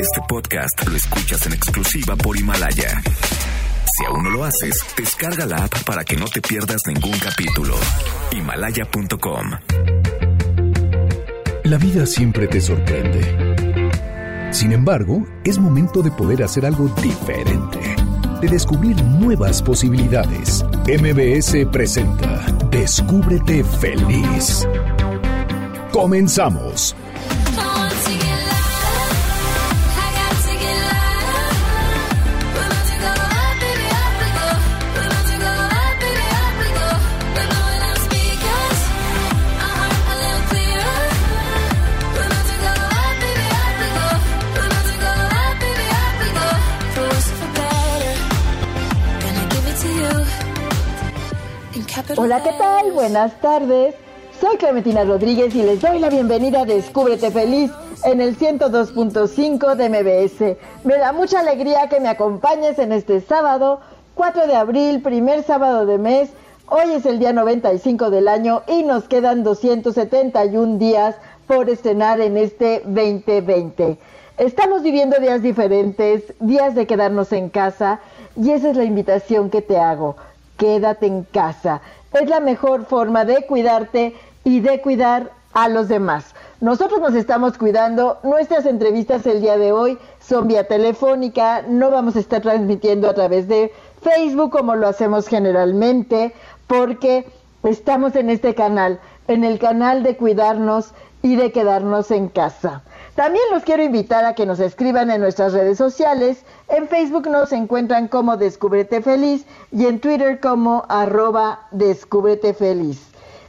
Este podcast lo escuchas en exclusiva por Himalaya. Si aún no lo haces, descarga la app para que no te pierdas ningún capítulo. Himalaya.com. La vida siempre te sorprende. Sin embargo, es momento de poder hacer algo diferente, de descubrir nuevas posibilidades. MBS presenta Descúbrete feliz. Comenzamos. Hola, ¿qué tal? Buenas tardes. Soy Clementina Rodríguez y les doy la bienvenida a Descúbrete Feliz en el 102.5 de MBS. Me da mucha alegría que me acompañes en este sábado, 4 de abril, primer sábado de mes. Hoy es el día 95 del año y nos quedan 271 días por estrenar en este 2020. Estamos viviendo días diferentes, días de quedarnos en casa y esa es la invitación que te hago quédate en casa. Es la mejor forma de cuidarte y de cuidar a los demás. Nosotros nos estamos cuidando. Nuestras entrevistas el día de hoy son vía telefónica. No vamos a estar transmitiendo a través de Facebook como lo hacemos generalmente porque estamos en este canal, en el canal de cuidarnos y de quedarnos en casa. También los quiero invitar a que nos escriban en nuestras redes sociales. En Facebook nos encuentran como Descúbrete Feliz y en Twitter como arroba Descúbrete Feliz.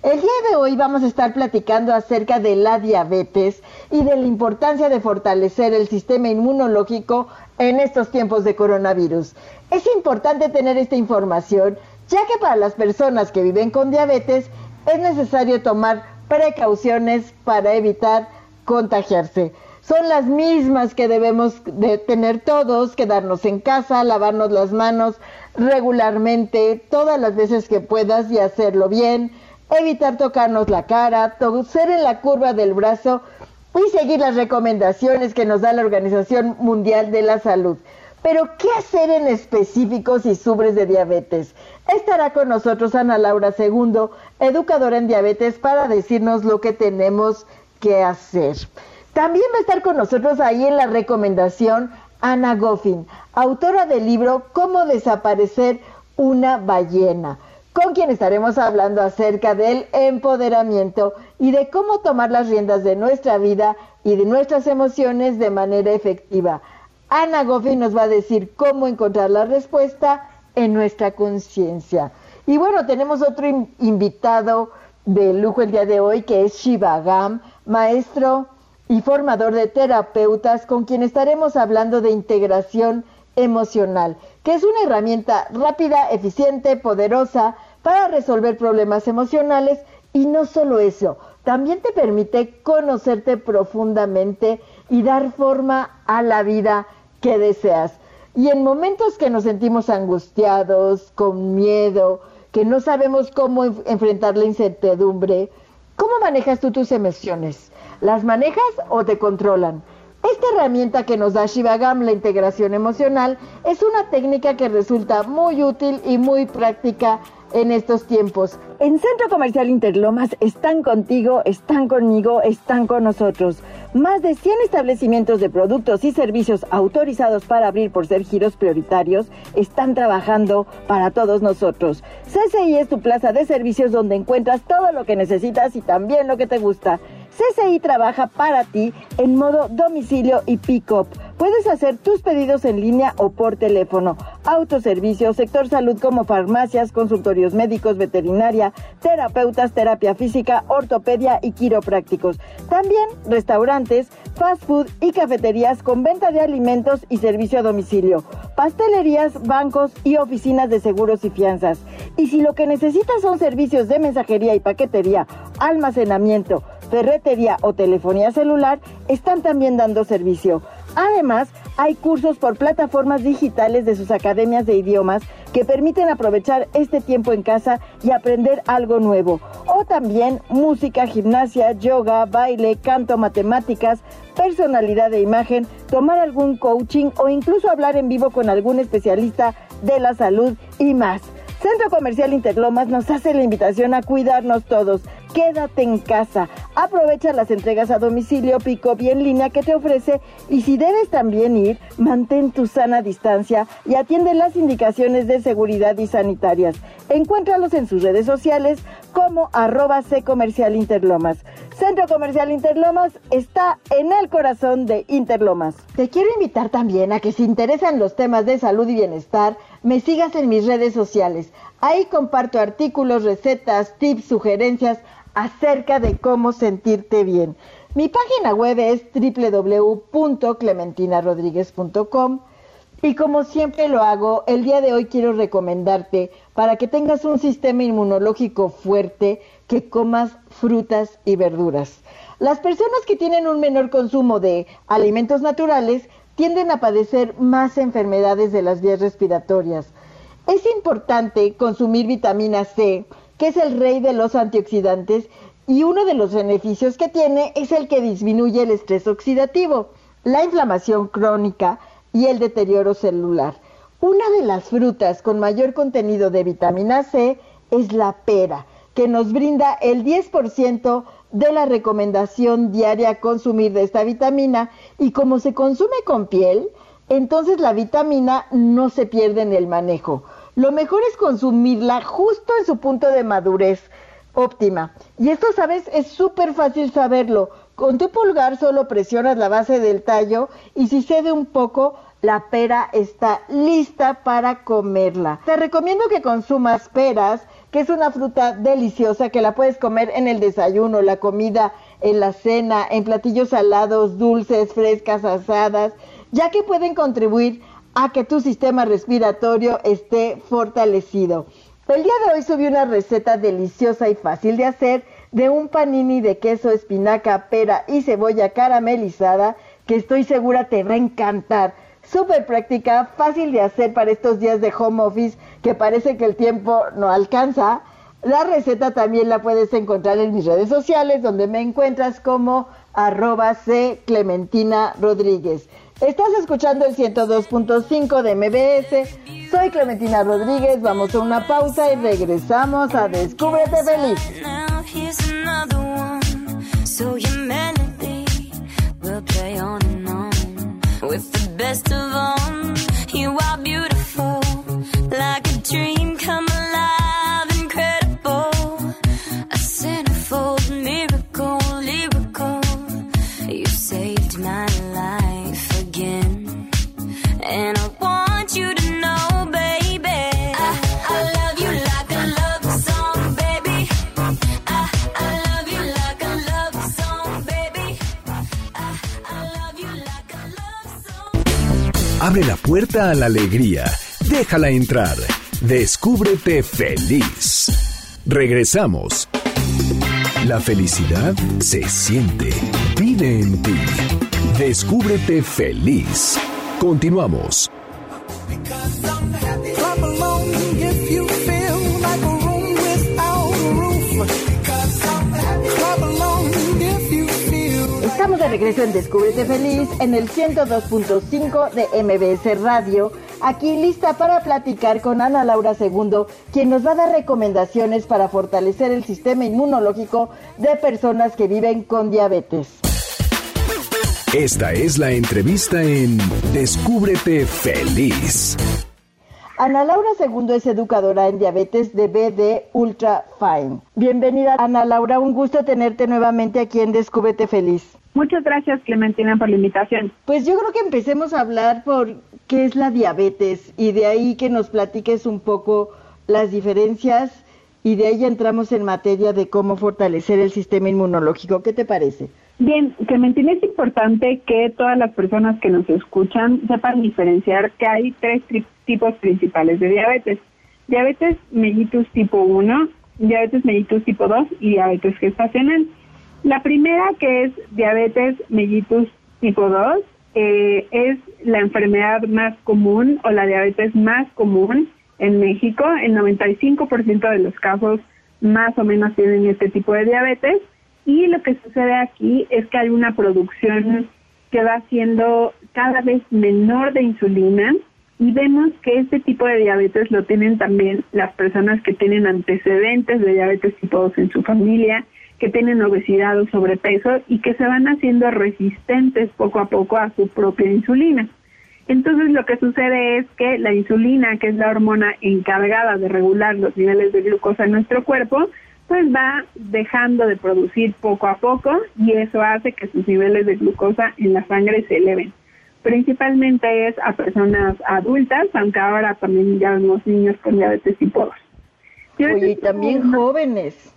El día de hoy vamos a estar platicando acerca de la diabetes y de la importancia de fortalecer el sistema inmunológico en estos tiempos de coronavirus. Es importante tener esta información ya que para las personas que viven con diabetes es necesario tomar precauciones para evitar contagiarse. Son las mismas que debemos de tener todos, quedarnos en casa, lavarnos las manos regularmente, todas las veces que puedas y hacerlo bien, evitar tocarnos la cara, toser en la curva del brazo y seguir las recomendaciones que nos da la Organización Mundial de la Salud. Pero, ¿qué hacer en específico si sufres de diabetes? Estará con nosotros Ana Laura Segundo, educadora en diabetes, para decirnos lo que tenemos qué hacer. También va a estar con nosotros ahí en la recomendación Ana Goffin, autora del libro Cómo desaparecer una ballena, con quien estaremos hablando acerca del empoderamiento y de cómo tomar las riendas de nuestra vida y de nuestras emociones de manera efectiva. Ana Goffin nos va a decir cómo encontrar la respuesta en nuestra conciencia. Y bueno, tenemos otro invitado de lujo el día de hoy que es Shivagam maestro y formador de terapeutas con quien estaremos hablando de integración emocional, que es una herramienta rápida, eficiente, poderosa para resolver problemas emocionales y no solo eso, también te permite conocerte profundamente y dar forma a la vida que deseas. Y en momentos que nos sentimos angustiados, con miedo, que no sabemos cómo enfrentar la incertidumbre, ¿Cómo manejas tú tus emociones? ¿Las manejas o te controlan? Esta herramienta que nos da Shivagam, la integración emocional, es una técnica que resulta muy útil y muy práctica en estos tiempos. En Centro Comercial Interlomas están contigo, están conmigo, están con nosotros. Más de 100 establecimientos de productos y servicios autorizados para abrir por ser giros prioritarios están trabajando para todos nosotros. CCI es tu plaza de servicios donde encuentras todo lo que necesitas y también lo que te gusta. CCI trabaja para ti en modo domicilio y pick-up. Puedes hacer tus pedidos en línea o por teléfono. Autoservicios, sector salud como farmacias, consultorios médicos, veterinaria, terapeutas, terapia física, ortopedia y quiroprácticos. También restaurantes, fast food y cafeterías con venta de alimentos y servicio a domicilio. Pastelerías, bancos y oficinas de seguros y fianzas. Y si lo que necesitas son servicios de mensajería y paquetería, almacenamiento, ferretería o telefonía celular están también dando servicio. Además, hay cursos por plataformas digitales de sus academias de idiomas que permiten aprovechar este tiempo en casa y aprender algo nuevo. o también música, gimnasia, yoga, baile, canto, matemáticas, personalidad de imagen, tomar algún coaching o incluso hablar en vivo con algún especialista de la salud y más. Centro Comercial Interlomas nos hace la invitación a cuidarnos todos. Quédate en casa. Aprovecha las entregas a domicilio, pico bien línea que te ofrece y si debes también ir, mantén tu sana distancia y atiende las indicaciones de seguridad y sanitarias. Encuéntralos en sus redes sociales como arroba C Comercial Interlomas. Centro Comercial Interlomas está en el corazón de Interlomas. Te quiero invitar también a que si interesan los temas de salud y bienestar, me sigas en mis redes sociales. Ahí comparto artículos, recetas, tips, sugerencias acerca de cómo sentirte bien. Mi página web es www.clementinarodríguez.com y como siempre lo hago, el día de hoy quiero recomendarte para que tengas un sistema inmunológico fuerte que comas frutas y verduras. Las personas que tienen un menor consumo de alimentos naturales tienden a padecer más enfermedades de las vías respiratorias. Es importante consumir vitamina C, que es el rey de los antioxidantes, y uno de los beneficios que tiene es el que disminuye el estrés oxidativo, la inflamación crónica y el deterioro celular. Una de las frutas con mayor contenido de vitamina C es la pera, que nos brinda el 10% de la recomendación diaria consumir de esta vitamina y como se consume con piel, entonces la vitamina no se pierde en el manejo. Lo mejor es consumirla justo en su punto de madurez óptima. Y esto, sabes, es súper fácil saberlo. Con tu pulgar solo presionas la base del tallo y si cede un poco, la pera está lista para comerla. Te recomiendo que consumas peras que es una fruta deliciosa que la puedes comer en el desayuno, la comida, en la cena, en platillos salados, dulces, frescas, asadas, ya que pueden contribuir a que tu sistema respiratorio esté fortalecido. El día de hoy subí una receta deliciosa y fácil de hacer de un panini de queso, espinaca, pera y cebolla caramelizada que estoy segura te va a encantar. Súper práctica, fácil de hacer para estos días de home office que parece que el tiempo no alcanza. La receta también la puedes encontrar en mis redes sociales, donde me encuentras como arroba C Clementina Rodríguez. Estás escuchando el 102.5 de MBS. Soy Clementina Rodríguez. Vamos a una pausa y regresamos a Descúbrete Feliz. dream come Abre la puerta a la alegría. Déjala entrar. Descúbrete feliz. Regresamos. La felicidad se siente. Vive en ti. Descúbrete feliz. Continuamos. De regreso en Descúbrete Feliz en el 102.5 de MBS Radio aquí lista para platicar con Ana Laura II, quien nos va a dar recomendaciones para fortalecer el sistema inmunológico de personas que viven con diabetes. Esta es la entrevista en Descúbrete Feliz. Ana Laura II es educadora en diabetes de BD Ultra Fine. Bienvenida Ana Laura, un gusto tenerte nuevamente aquí en Descúbrete Feliz. Muchas gracias Clementina por la invitación. Pues yo creo que empecemos a hablar por qué es la diabetes y de ahí que nos platiques un poco las diferencias y de ahí entramos en materia de cómo fortalecer el sistema inmunológico. ¿Qué te parece? Bien, Clementina, es importante que todas las personas que nos escuchan sepan diferenciar que hay tres tipos principales de diabetes. Diabetes mellitus tipo 1, diabetes mellitus tipo 2 y diabetes gestacional. La primera, que es diabetes mellitus tipo 2, eh, es la enfermedad más común o la diabetes más común en México. El 95% de los casos más o menos tienen este tipo de diabetes y lo que sucede aquí es que hay una producción que va siendo cada vez menor de insulina y vemos que este tipo de diabetes lo tienen también las personas que tienen antecedentes de diabetes tipo 2 en su familia, que tienen obesidad o sobrepeso y que se van haciendo resistentes poco a poco a su propia insulina. Entonces lo que sucede es que la insulina, que es la hormona encargada de regular los niveles de glucosa en nuestro cuerpo, pues va dejando de producir poco a poco y eso hace que sus niveles de glucosa en la sangre se eleven. Principalmente es a personas adultas, aunque ahora también ya vemos niños con diabetes tipo 2. Oye, y también jóvenes.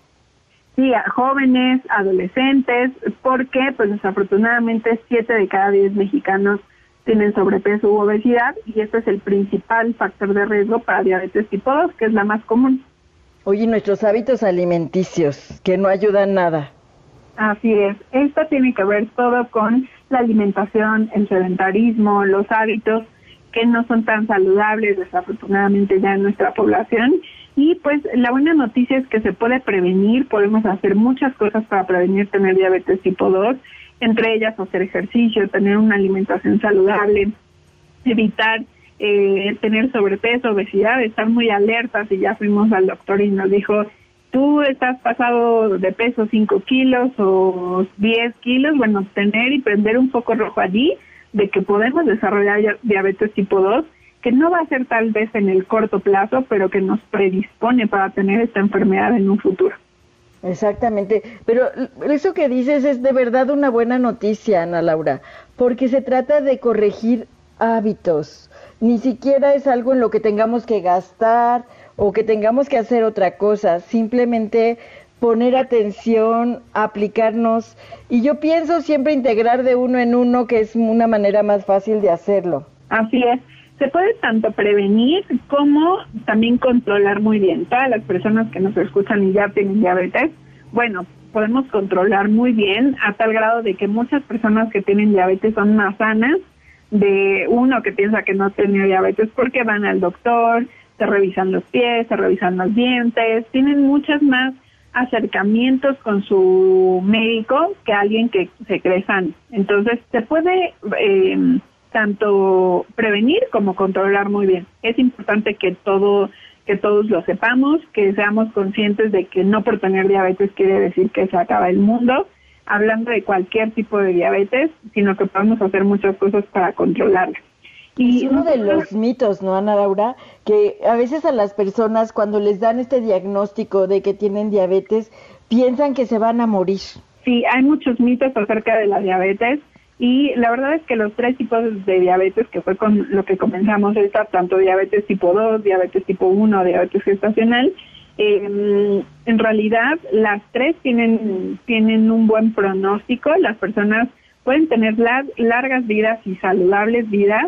Sí, a jóvenes, adolescentes, porque pues desafortunadamente 7 de cada 10 mexicanos tienen sobrepeso u obesidad y este es el principal factor de riesgo para diabetes tipo 2, que es la más común. Oye, nuestros hábitos alimenticios, que no ayudan nada. Así es, esto tiene que ver todo con la alimentación, el sedentarismo, los hábitos que no son tan saludables desafortunadamente ya en nuestra población. Y pues la buena noticia es que se puede prevenir, podemos hacer muchas cosas para prevenir tener diabetes tipo 2, entre ellas hacer ejercicio, tener una alimentación saludable, evitar eh, tener sobrepeso, obesidad, estar muy alertas y ya fuimos al doctor y nos dijo, tú estás pasado de peso 5 kilos o 10 kilos, bueno, tener y prender un foco rojo allí de que podemos desarrollar diabetes tipo 2, que no va a ser tal vez en el corto plazo, pero que nos predispone para tener esta enfermedad en un futuro. Exactamente, pero eso que dices es de verdad una buena noticia, Ana Laura, porque se trata de corregir hábitos, ni siquiera es algo en lo que tengamos que gastar o que tengamos que hacer otra cosa, simplemente poner atención, aplicarnos y yo pienso siempre integrar de uno en uno, que es una manera más fácil de hacerlo. Así es. Se puede tanto prevenir como también controlar muy bien. Todas las personas que nos escuchan y ya tienen diabetes, bueno, podemos controlar muy bien a tal grado de que muchas personas que tienen diabetes son más sanas de uno que piensa que no tiene diabetes porque van al doctor, se revisan los pies, se revisan los dientes, tienen muchas más acercamientos con su médico que alguien que se cree sano. Entonces, se puede eh, tanto prevenir como controlar muy bien. Es importante que todo que todos lo sepamos, que seamos conscientes de que no por tener diabetes quiere decir que se acaba el mundo, hablando de cualquier tipo de diabetes, sino que podemos hacer muchas cosas para controlarla. Y uno de los mitos, ¿no, Ana Laura? Que a veces a las personas cuando les dan este diagnóstico de que tienen diabetes, piensan que se van a morir. Sí, hay muchos mitos acerca de la diabetes y la verdad es que los tres tipos de diabetes, que fue con lo que comenzamos ahorita, tanto diabetes tipo 2, diabetes tipo 1, diabetes gestacional, eh, en realidad las tres tienen, tienen un buen pronóstico, las personas pueden tener largas vidas y saludables vidas,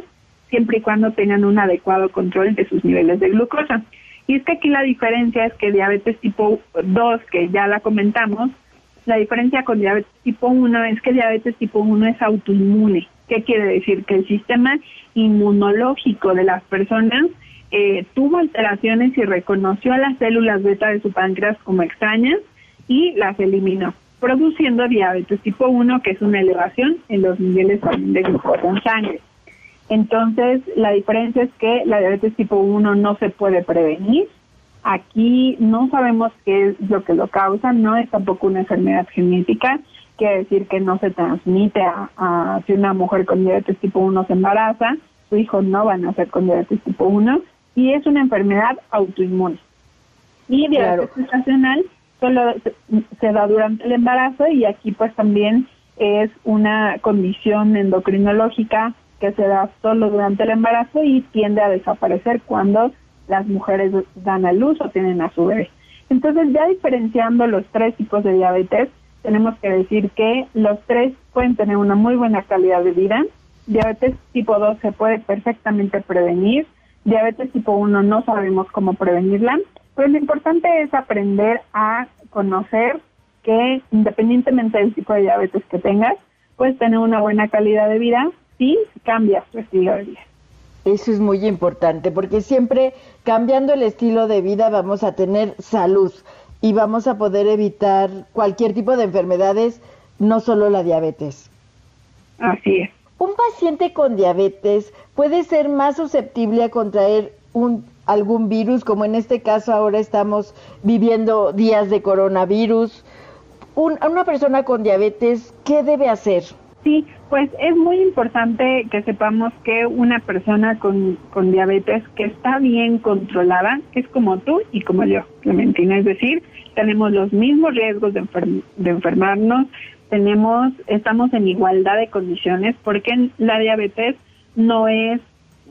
siempre y cuando tengan un adecuado control de sus niveles de glucosa. Y es que aquí la diferencia es que diabetes tipo 2, que ya la comentamos, la diferencia con diabetes tipo 1 es que diabetes tipo 1 es autoinmune. ¿Qué quiere decir? Que el sistema inmunológico de las personas eh, tuvo alteraciones y reconoció a las células beta de su páncreas como extrañas y las eliminó, produciendo diabetes tipo 1, que es una elevación en los niveles de glucosa en sangre. Entonces, la diferencia es que la diabetes tipo 1 no se puede prevenir. Aquí no sabemos qué es lo que lo causa, no es tampoco una enfermedad genética, quiere decir que no se transmite a, si una mujer con diabetes tipo 1 se embaraza, su hijo no va a nacer con diabetes tipo 1 y es una enfermedad autoinmune. Y diabetes gestacional solo se da durante el embarazo y aquí pues también es una condición endocrinológica que se da solo durante el embarazo y tiende a desaparecer cuando las mujeres dan a luz o tienen a su bebé. Entonces, ya diferenciando los tres tipos de diabetes, tenemos que decir que los tres pueden tener una muy buena calidad de vida. Diabetes tipo 2 se puede perfectamente prevenir. Diabetes tipo 1 no sabemos cómo prevenirla. Pero lo importante es aprender a conocer que independientemente del tipo de diabetes que tengas, puedes tener una buena calidad de vida sí cambia su estilo de vida. Eso es muy importante porque siempre cambiando el estilo de vida vamos a tener salud. y vamos a poder evitar cualquier tipo de enfermedades, no solo la diabetes. Así es. Un paciente con diabetes puede ser más susceptible a contraer un, algún virus, como en este caso ahora estamos viviendo días de coronavirus. una persona con diabetes, ¿qué debe hacer? Sí, pues es muy importante que sepamos que una persona con, diabetes que está bien controlada es como tú y como yo, Clementina. Es decir, tenemos los mismos riesgos de, de enfermarnos, tenemos, estamos en igualdad de condiciones porque la diabetes no es,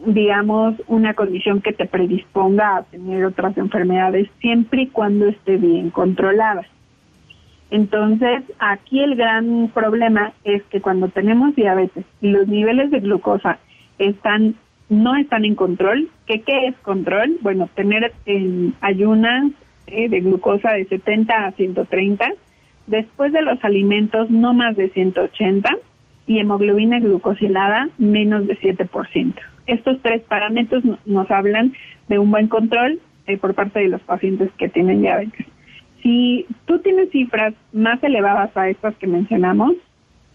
digamos, una condición que te predisponga a tener otras enfermedades siempre y cuando esté bien controlada. Entonces, aquí el gran problema es que cuando tenemos diabetes y los niveles de glucosa están no están en control, ¿qué, qué es control? Bueno, tener en ayunas eh, de glucosa de 70 a 130, después de los alimentos no más de 180 y hemoglobina glucosilada menos de 7%. Estos tres parámetros nos hablan de un buen control eh, por parte de los pacientes que tienen diabetes. Si tú tienes cifras más elevadas a estas que mencionamos,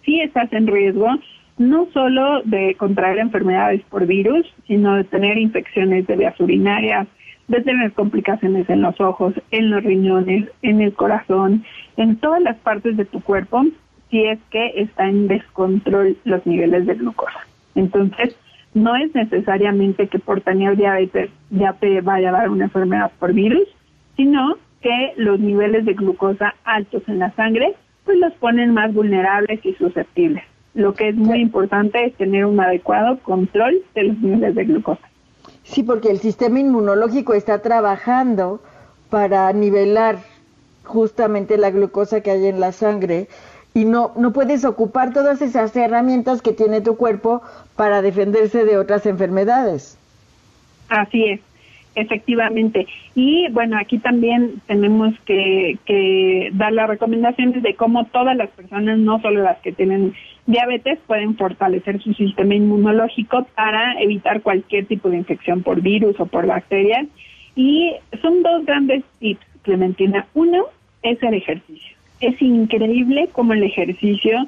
sí estás en riesgo no solo de contraer enfermedades por virus, sino de tener infecciones de vías urinarias, de tener complicaciones en los ojos, en los riñones, en el corazón, en todas las partes de tu cuerpo, si es que está en descontrol los niveles de glucosa. Entonces, no es necesariamente que por tener diabetes ya te vaya a dar una enfermedad por virus, sino que los niveles de glucosa altos en la sangre pues los ponen más vulnerables y susceptibles. Lo que es muy importante es tener un adecuado control de los niveles de glucosa. Sí, porque el sistema inmunológico está trabajando para nivelar justamente la glucosa que hay en la sangre y no, no puedes ocupar todas esas herramientas que tiene tu cuerpo para defenderse de otras enfermedades. Así es. Efectivamente. Y bueno, aquí también tenemos que, que dar las recomendaciones de cómo todas las personas, no solo las que tienen diabetes, pueden fortalecer su sistema inmunológico para evitar cualquier tipo de infección por virus o por bacterias. Y son dos grandes tips, Clementina. Uno es el ejercicio. Es increíble cómo el ejercicio,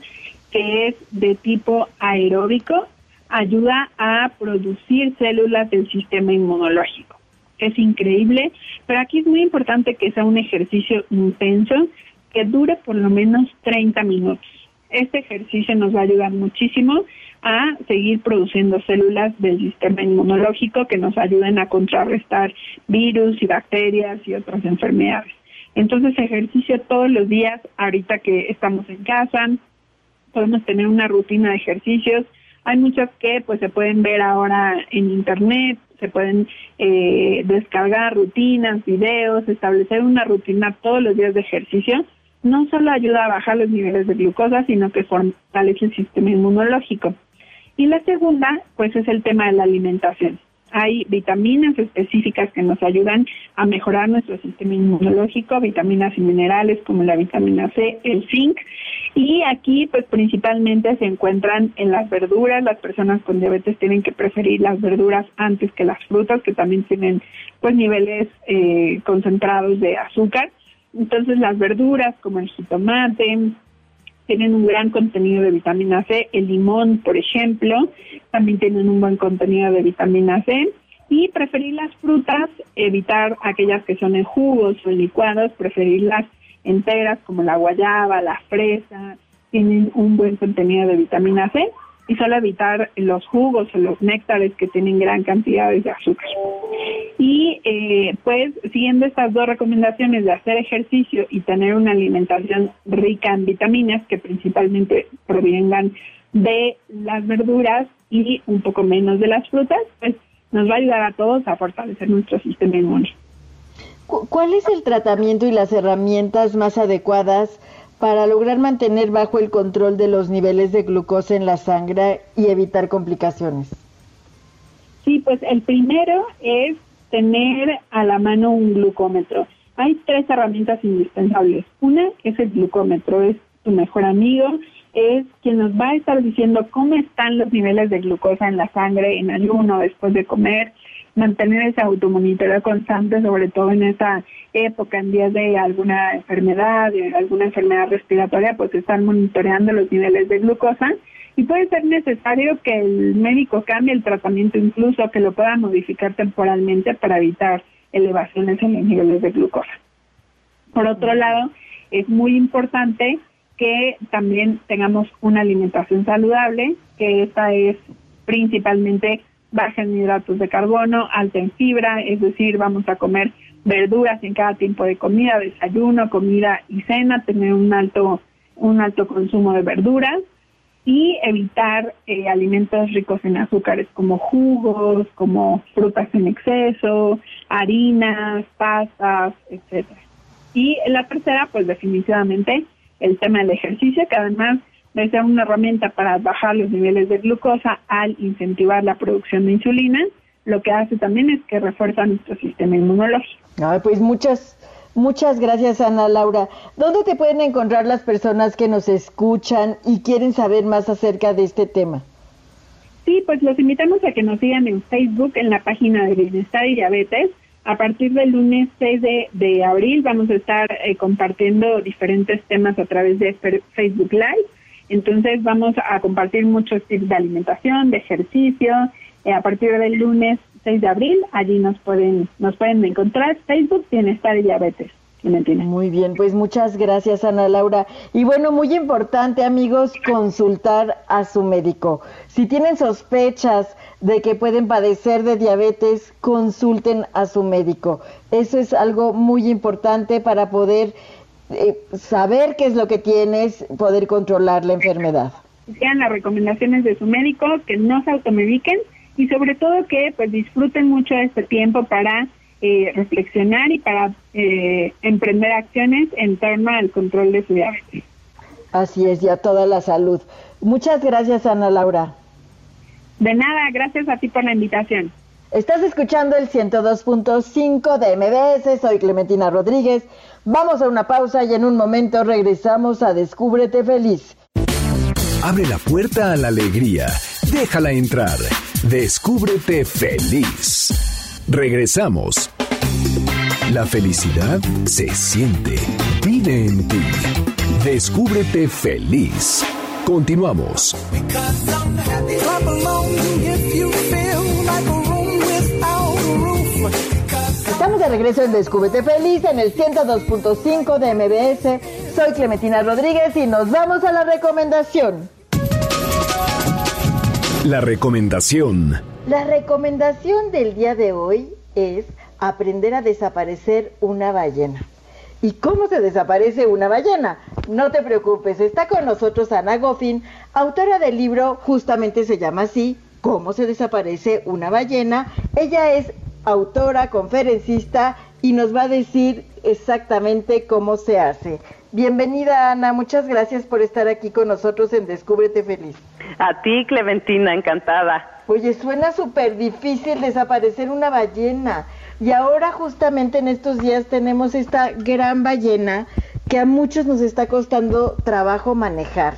que es de tipo aeróbico, ayuda a producir células del sistema inmunológico es increíble, pero aquí es muy importante que sea un ejercicio intenso que dure por lo menos 30 minutos. Este ejercicio nos va a ayudar muchísimo a seguir produciendo células del sistema inmunológico que nos ayuden a contrarrestar virus y bacterias y otras enfermedades. Entonces, ejercicio todos los días, ahorita que estamos en casa, podemos tener una rutina de ejercicios. Hay muchas que pues se pueden ver ahora en internet, se pueden eh, descargar rutinas, videos, establecer una rutina todos los días de ejercicio, no solo ayuda a bajar los niveles de glucosa, sino que fortalece el sistema inmunológico. Y la segunda, pues es el tema de la alimentación. Hay vitaminas específicas que nos ayudan a mejorar nuestro sistema inmunológico, vitaminas y minerales como la vitamina C, el zinc. Y aquí, pues principalmente se encuentran en las verduras. Las personas con diabetes tienen que preferir las verduras antes que las frutas, que también tienen pues niveles eh, concentrados de azúcar. Entonces las verduras como el jitomate, tienen un gran contenido de vitamina C. El limón, por ejemplo, también tienen un buen contenido de vitamina C. Y preferir las frutas, evitar aquellas que son en jugos o en licuados, preferirlas enteras como la guayaba, la fresa, tienen un buen contenido de vitamina C y solo evitar los jugos o los néctares que tienen gran cantidad de azúcar. Y eh, pues siguiendo estas dos recomendaciones de hacer ejercicio y tener una alimentación rica en vitaminas que principalmente provengan de las verduras y un poco menos de las frutas, pues nos va a ayudar a todos a fortalecer nuestro sistema inmune. ¿Cuál es el tratamiento y las herramientas más adecuadas para lograr mantener bajo el control de los niveles de glucosa en la sangre y evitar complicaciones? Sí, pues el primero es tener a la mano un glucómetro. Hay tres herramientas indispensables. Una es el glucómetro, es tu mejor amigo, es quien nos va a estar diciendo cómo están los niveles de glucosa en la sangre en ayuno después de comer, mantener ese automonitoreo constante, sobre todo en esa época, en días de alguna enfermedad, de alguna enfermedad respiratoria, pues están monitoreando los niveles de glucosa y puede ser necesario que el médico cambie el tratamiento, incluso que lo pueda modificar temporalmente para evitar elevaciones en los niveles de glucosa. Por otro lado, es muy importante que también tengamos una alimentación saludable, que esta es principalmente baja en hidratos de carbono, alta en fibra, es decir, vamos a comer verduras en cada tiempo de comida, desayuno, comida y cena, tener un alto un alto consumo de verduras y evitar eh, alimentos ricos en azúcares como jugos, como frutas en exceso, harinas, pastas, etcétera. Y la tercera, pues definitivamente el tema del ejercicio, que además de ser una herramienta para bajar los niveles de glucosa al incentivar la producción de insulina, lo que hace también es que refuerza nuestro sistema inmunológico. Ay, pues muchas, muchas gracias Ana Laura. ¿Dónde te pueden encontrar las personas que nos escuchan y quieren saber más acerca de este tema? Sí, pues los invitamos a que nos sigan en Facebook en la página de Bienestar y Diabetes a partir del lunes 6 de, abril vamos a estar eh, compartiendo diferentes temas a través de Facebook Live. Entonces vamos a compartir muchos tips de alimentación, de ejercicio. Eh, a partir del lunes 6 de abril, allí nos pueden, nos pueden encontrar Facebook Bienestar y Diabetes. Muy bien, pues muchas gracias Ana Laura. Y bueno, muy importante amigos, consultar a su médico. Si tienen sospechas de que pueden padecer de diabetes, consulten a su médico. Eso es algo muy importante para poder eh, saber qué es lo que tienes, poder controlar la enfermedad. Sean las recomendaciones de su médico, que no se automediquen y sobre todo que pues disfruten mucho este tiempo para eh, reflexionar y para eh, emprender acciones en torno al control de su diabetes. Así es, y a toda la salud. Muchas gracias, Ana Laura. De nada, gracias a ti por la invitación. Estás escuchando el 102.5 de MBS, soy Clementina Rodríguez. Vamos a una pausa y en un momento regresamos a Descúbrete Feliz. Abre la puerta a la alegría, déjala entrar. Descúbrete Feliz. Regresamos. La felicidad se siente, vive en ti. Descúbrete feliz. Continuamos. De regreso en Descúbrete Feliz en el 102.5 de MBS. Soy Clementina Rodríguez y nos vamos a la recomendación. La recomendación. La recomendación del día de hoy es aprender a desaparecer una ballena. ¿Y cómo se desaparece una ballena? No te preocupes, está con nosotros Ana Goffin, autora del libro, justamente se llama así, ¿Cómo se desaparece una ballena? Ella es autora, conferencista y nos va a decir exactamente cómo se hace. Bienvenida Ana, muchas gracias por estar aquí con nosotros en Descúbrete Feliz. A ti, Clementina, encantada. Oye, suena súper difícil desaparecer una ballena. Y ahora justamente en estos días tenemos esta gran ballena que a muchos nos está costando trabajo manejar.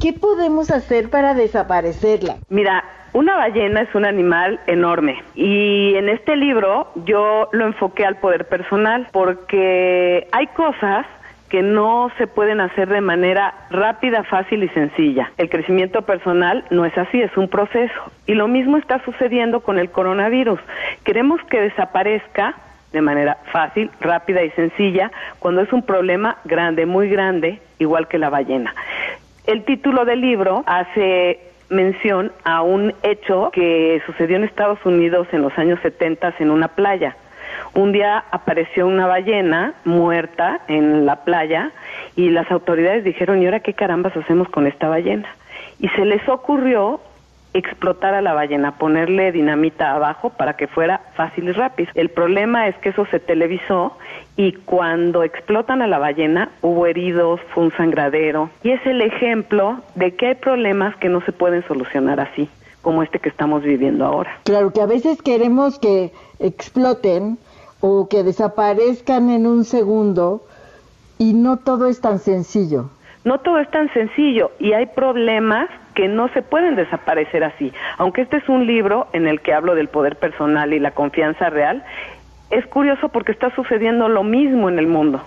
¿Qué podemos hacer para desaparecerla? Mira, una ballena es un animal enorme y en este libro yo lo enfoqué al poder personal porque hay cosas que no se pueden hacer de manera rápida, fácil y sencilla. El crecimiento personal no es así, es un proceso. Y lo mismo está sucediendo con el coronavirus. Queremos que desaparezca de manera fácil, rápida y sencilla cuando es un problema grande, muy grande, igual que la ballena. El título del libro hace mención a un hecho que sucedió en Estados Unidos en los años 70 en una playa un día apareció una ballena muerta en la playa y las autoridades dijeron, ¿y ahora qué carambas hacemos con esta ballena? Y se les ocurrió explotar a la ballena, ponerle dinamita abajo para que fuera fácil y rápido. El problema es que eso se televisó y cuando explotan a la ballena hubo heridos, fue un sangradero y es el ejemplo de que hay problemas que no se pueden solucionar así como este que estamos viviendo ahora. Claro que a veces queremos que exploten o que desaparezcan en un segundo y no todo es tan sencillo. No todo es tan sencillo y hay problemas que no se pueden desaparecer así. Aunque este es un libro en el que hablo del poder personal y la confianza real, es curioso porque está sucediendo lo mismo en el mundo.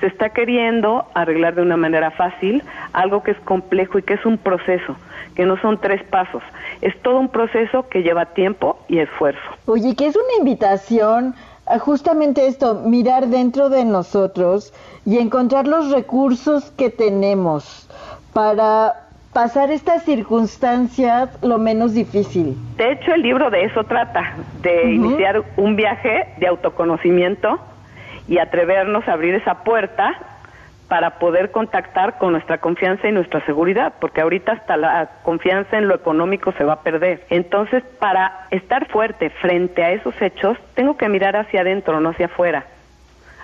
Se está queriendo arreglar de una manera fácil algo que es complejo y que es un proceso, que no son tres pasos. Es todo un proceso que lleva tiempo y esfuerzo. Oye, que es una invitación a justamente esto, mirar dentro de nosotros y encontrar los recursos que tenemos para pasar estas circunstancias lo menos difícil. De hecho, el libro de eso trata, de iniciar un viaje de autoconocimiento y atrevernos a abrir esa puerta para poder contactar con nuestra confianza y nuestra seguridad, porque ahorita hasta la confianza en lo económico se va a perder. Entonces, para estar fuerte frente a esos hechos, tengo que mirar hacia adentro, no hacia afuera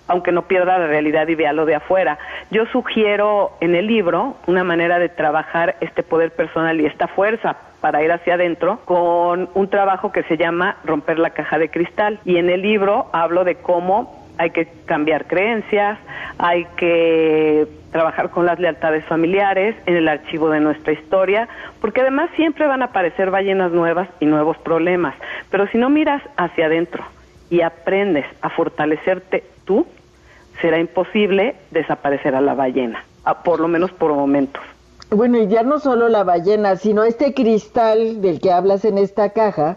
aunque no pierda la realidad y vea lo de afuera. Yo sugiero en el libro una manera de trabajar este poder personal y esta fuerza para ir hacia adentro con un trabajo que se llama romper la caja de cristal. Y en el libro hablo de cómo hay que cambiar creencias, hay que trabajar con las lealtades familiares en el archivo de nuestra historia, porque además siempre van a aparecer ballenas nuevas y nuevos problemas. Pero si no miras hacia adentro y aprendes a fortalecerte tú, será imposible desaparecer a la ballena, por lo menos por momentos. Bueno, y ya no solo la ballena, sino este cristal del que hablas en esta caja,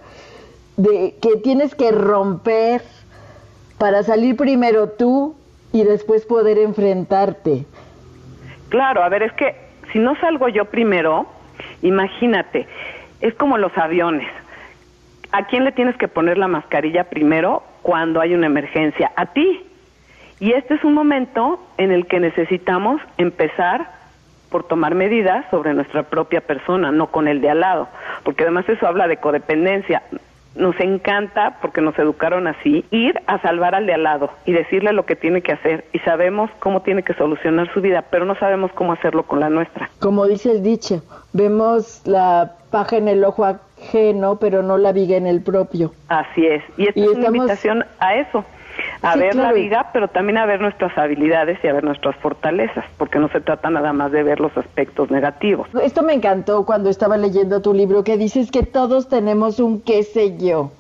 de que tienes que romper para salir primero tú y después poder enfrentarte. Claro, a ver, es que si no salgo yo primero, imagínate, es como los aviones. ¿A quién le tienes que poner la mascarilla primero cuando hay una emergencia? A ti. Y este es un momento en el que necesitamos empezar por tomar medidas sobre nuestra propia persona, no con el de al lado, porque además eso habla de codependencia. Nos encanta, porque nos educaron así, ir a salvar al de al lado y decirle lo que tiene que hacer y sabemos cómo tiene que solucionar su vida, pero no sabemos cómo hacerlo con la nuestra. Como dice el dicho, vemos la paja en el ojo ajeno, pero no la viga en el propio. Así es, y esta es una invitación a eso a ver la viga, pero también a ver nuestras habilidades y a ver nuestras fortalezas, porque no se trata nada más de ver los aspectos negativos. Esto me encantó cuando estaba leyendo tu libro, que dices que todos tenemos un qué sé yo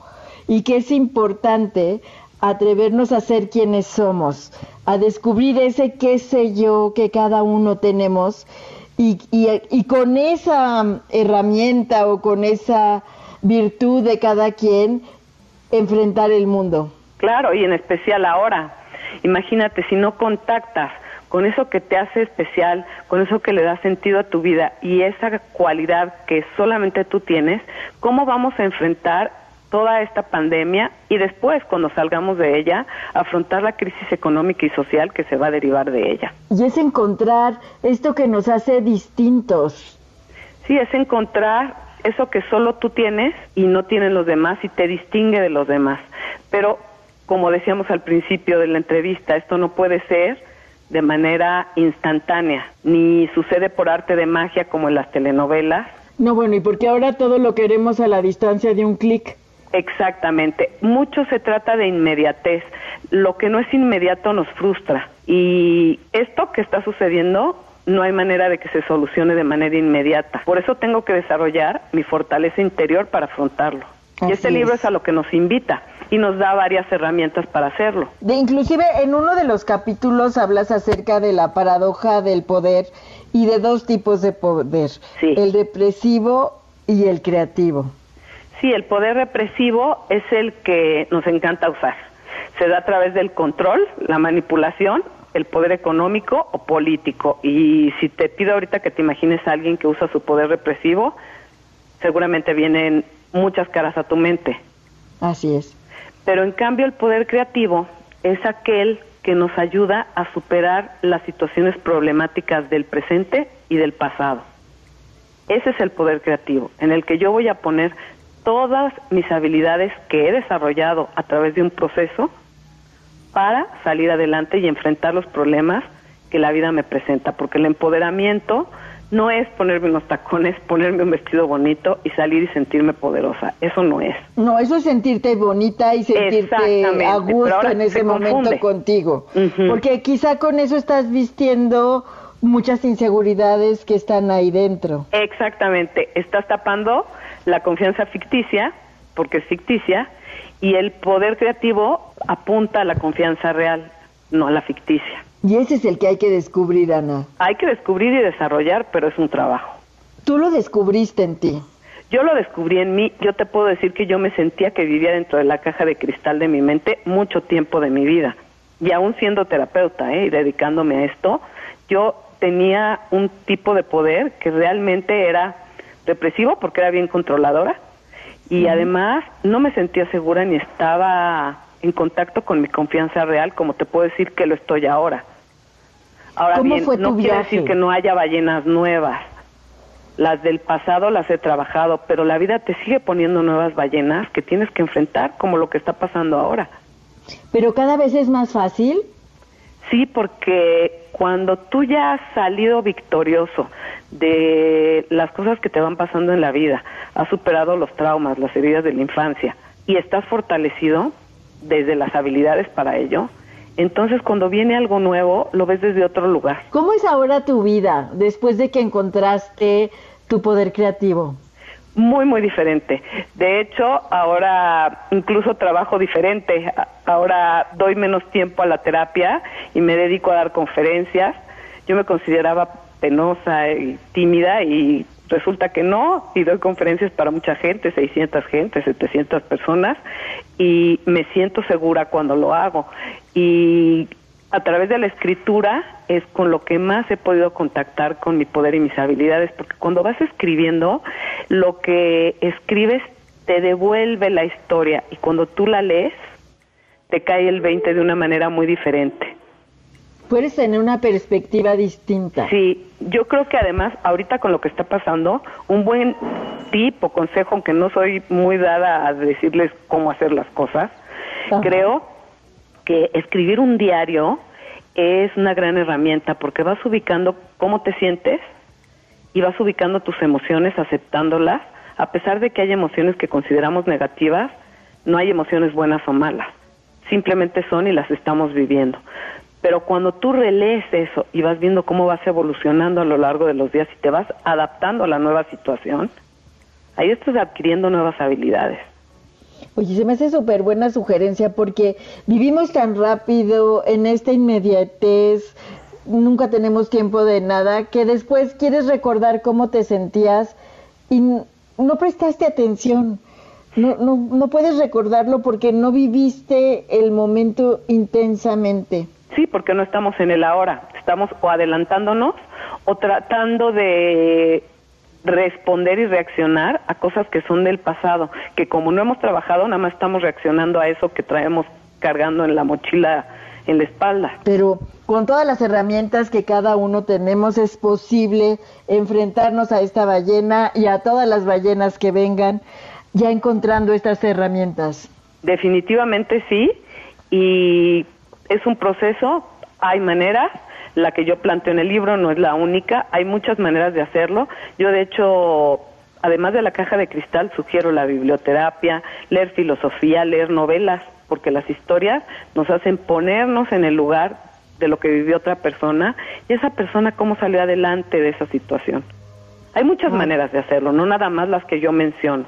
y que es importante atrevernos a ser quienes somos, a descubrir ese qué sé yo que cada uno tenemos y, y con esa herramienta o con esa virtud de cada quien enfrentar el mundo. Claro, y en especial ahora. Imagínate, si no contactas con eso que te hace especial, con eso que le da sentido a tu vida y esa cualidad que solamente tú tienes, ¿cómo vamos a enfrentar toda esta pandemia y después, cuando salgamos de ella, afrontar la crisis económica y social que se va a derivar de ella? Y es encontrar esto que nos hace distintos. Sí, es encontrar eso que solo tú tienes y no tienen los demás y te distingue de los demás. Pero como decíamos al principio de la entrevista, esto no puede ser de manera instantánea, ni sucede por arte de magia como en las telenovelas. No, bueno, y porque ahora todo lo queremos a la distancia de un clic. Exactamente. Mucho se trata de inmediatez. Lo que no es inmediato nos frustra. Y esto que está sucediendo no hay manera de que se solucione de manera inmediata. Por eso tengo que desarrollar mi fortaleza interior para afrontarlo. y este libro es a lo que nos invita y nos da varias herramientas para hacerlo. De, inclusive en uno de los capítulos hablas acerca de la paradoja del poder y de dos tipos de poder, el represivo y el creativo. Sí, el poder represivo es el que nos encanta usar. Se da a través del control, la manipulación, el poder económico o político. Y si te pido ahorita que te imagines a alguien que usa su poder represivo, seguramente vienen muchas caras a tu mente. Así es. Pero en cambio el poder creativo es aquel que nos ayuda a superar las situaciones problemáticas del presente y del pasado. Ese es el poder creativo, en el que yo voy a poner todas mis habilidades que he desarrollado a través de un proceso para salir adelante y enfrentar los problemas que la vida me presenta, porque el empoderamiento no es ponerme unos tacones, ponerme un vestido bonito y salir y sentirme poderosa. Eso no es. No, eso es sentirte bonita y sentirte a gusto en ese momento contigo. Porque quizá con eso estás vistiendo muchas inseguridades que están ahí dentro. Exactamente, estás tapando la confianza ficticia, porque es ficticia, y el poder creativo apunta a la confianza real, no a la ficticia. Y ese es el que hay que descubrir, Ana. Hay que descubrir y desarrollar, pero es un trabajo. Tú lo descubriste en ti. Yo lo descubrí en mí, yo te puedo decir que yo me sentía que vivía dentro de la caja de cristal de mi mente mucho tiempo de mi vida. Y aún siendo terapeuta ¿eh? y dedicándome a esto, yo tenía un tipo de poder que realmente era represivo porque era bien controladora y además no me sentía segura ni estaba en contacto con mi confianza real como te puedo decir que lo estoy ahora. Ahora bien, no quiere decir que no haya ballenas nuevas. Las del pasado las he trabajado, pero la vida te sigue poniendo nuevas ballenas que tienes que enfrentar como lo que está pasando ahora. Pero cada vez es más fácil. Sí, porque cuando tú ya has salido victorioso de las cosas que te van pasando en la vida, has superado los traumas, las heridas de la infancia y estás fortalecido desde las habilidades para ello, entonces cuando viene algo nuevo lo ves desde otro lugar. ¿Cómo es ahora tu vida después de que encontraste tu poder creativo? muy, muy diferente. De hecho, ahora incluso trabajo diferente. Ahora doy menos tiempo a la terapia y me dedico a dar conferencias. Yo me consideraba penosa y tímida y resulta que no, y doy conferencias para mucha gente, 600 gente, 700 personas, y me siento segura cuando lo hago. Y a través de la escritura es con lo que más he podido contactar con mi poder y mis habilidades, porque cuando vas escribiendo, lo que escribes te devuelve la historia y cuando tú la lees, te cae el 20 de una manera muy diferente. Puedes tener una perspectiva distinta. Sí, yo creo que además, ahorita con lo que está pasando, un buen tip o consejo, aunque no soy muy dada a decirles cómo hacer las cosas, creo que escribir un diario es una gran herramienta porque vas ubicando cómo te sientes y vas ubicando tus emociones, aceptándolas, a pesar de que hay emociones que consideramos negativas, no hay emociones buenas o malas, simplemente son y las estamos viviendo. Pero cuando tú relees eso y vas viendo cómo vas evolucionando a lo largo de los días y te vas adaptando a la nueva situación, ahí estás adquiriendo nuevas habilidades. Oye, se me hace súper buena sugerencia porque vivimos tan rápido en esta inmediatez, nunca tenemos tiempo de nada, que después quieres recordar cómo te sentías y no prestaste atención. No, no, no puedes recordarlo porque no viviste el momento intensamente. Sí, porque no estamos en el ahora. Estamos o adelantándonos o tratando de responder y reaccionar a cosas que son del pasado, que como no hemos trabajado, nada más estamos reaccionando a eso que traemos cargando en la mochila, en la espalda. Pero con todas las herramientas que cada uno tenemos, es posible enfrentarnos a esta ballena y a todas las ballenas que vengan, ya encontrando estas herramientas. Definitivamente sí, y es un proceso, hay maneras, la que yo planteo en el libro no es la única, hay muchas maneras de hacerlo. Yo de hecho, además de la caja de cristal, sugiero la biblioterapia, leer filosofía, leer novelas, porque las historias nos hacen ponernos en el lugar de lo que vivió otra persona y esa persona cómo salió adelante de esa situación. Hay muchas maneras de hacerlo, no nada más las que yo menciono.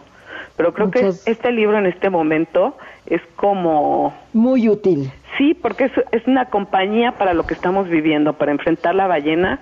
Pero creo que este libro en este momento es como... Muy útil. Sí, porque es, es una compañía para lo que estamos viviendo, para enfrentar la ballena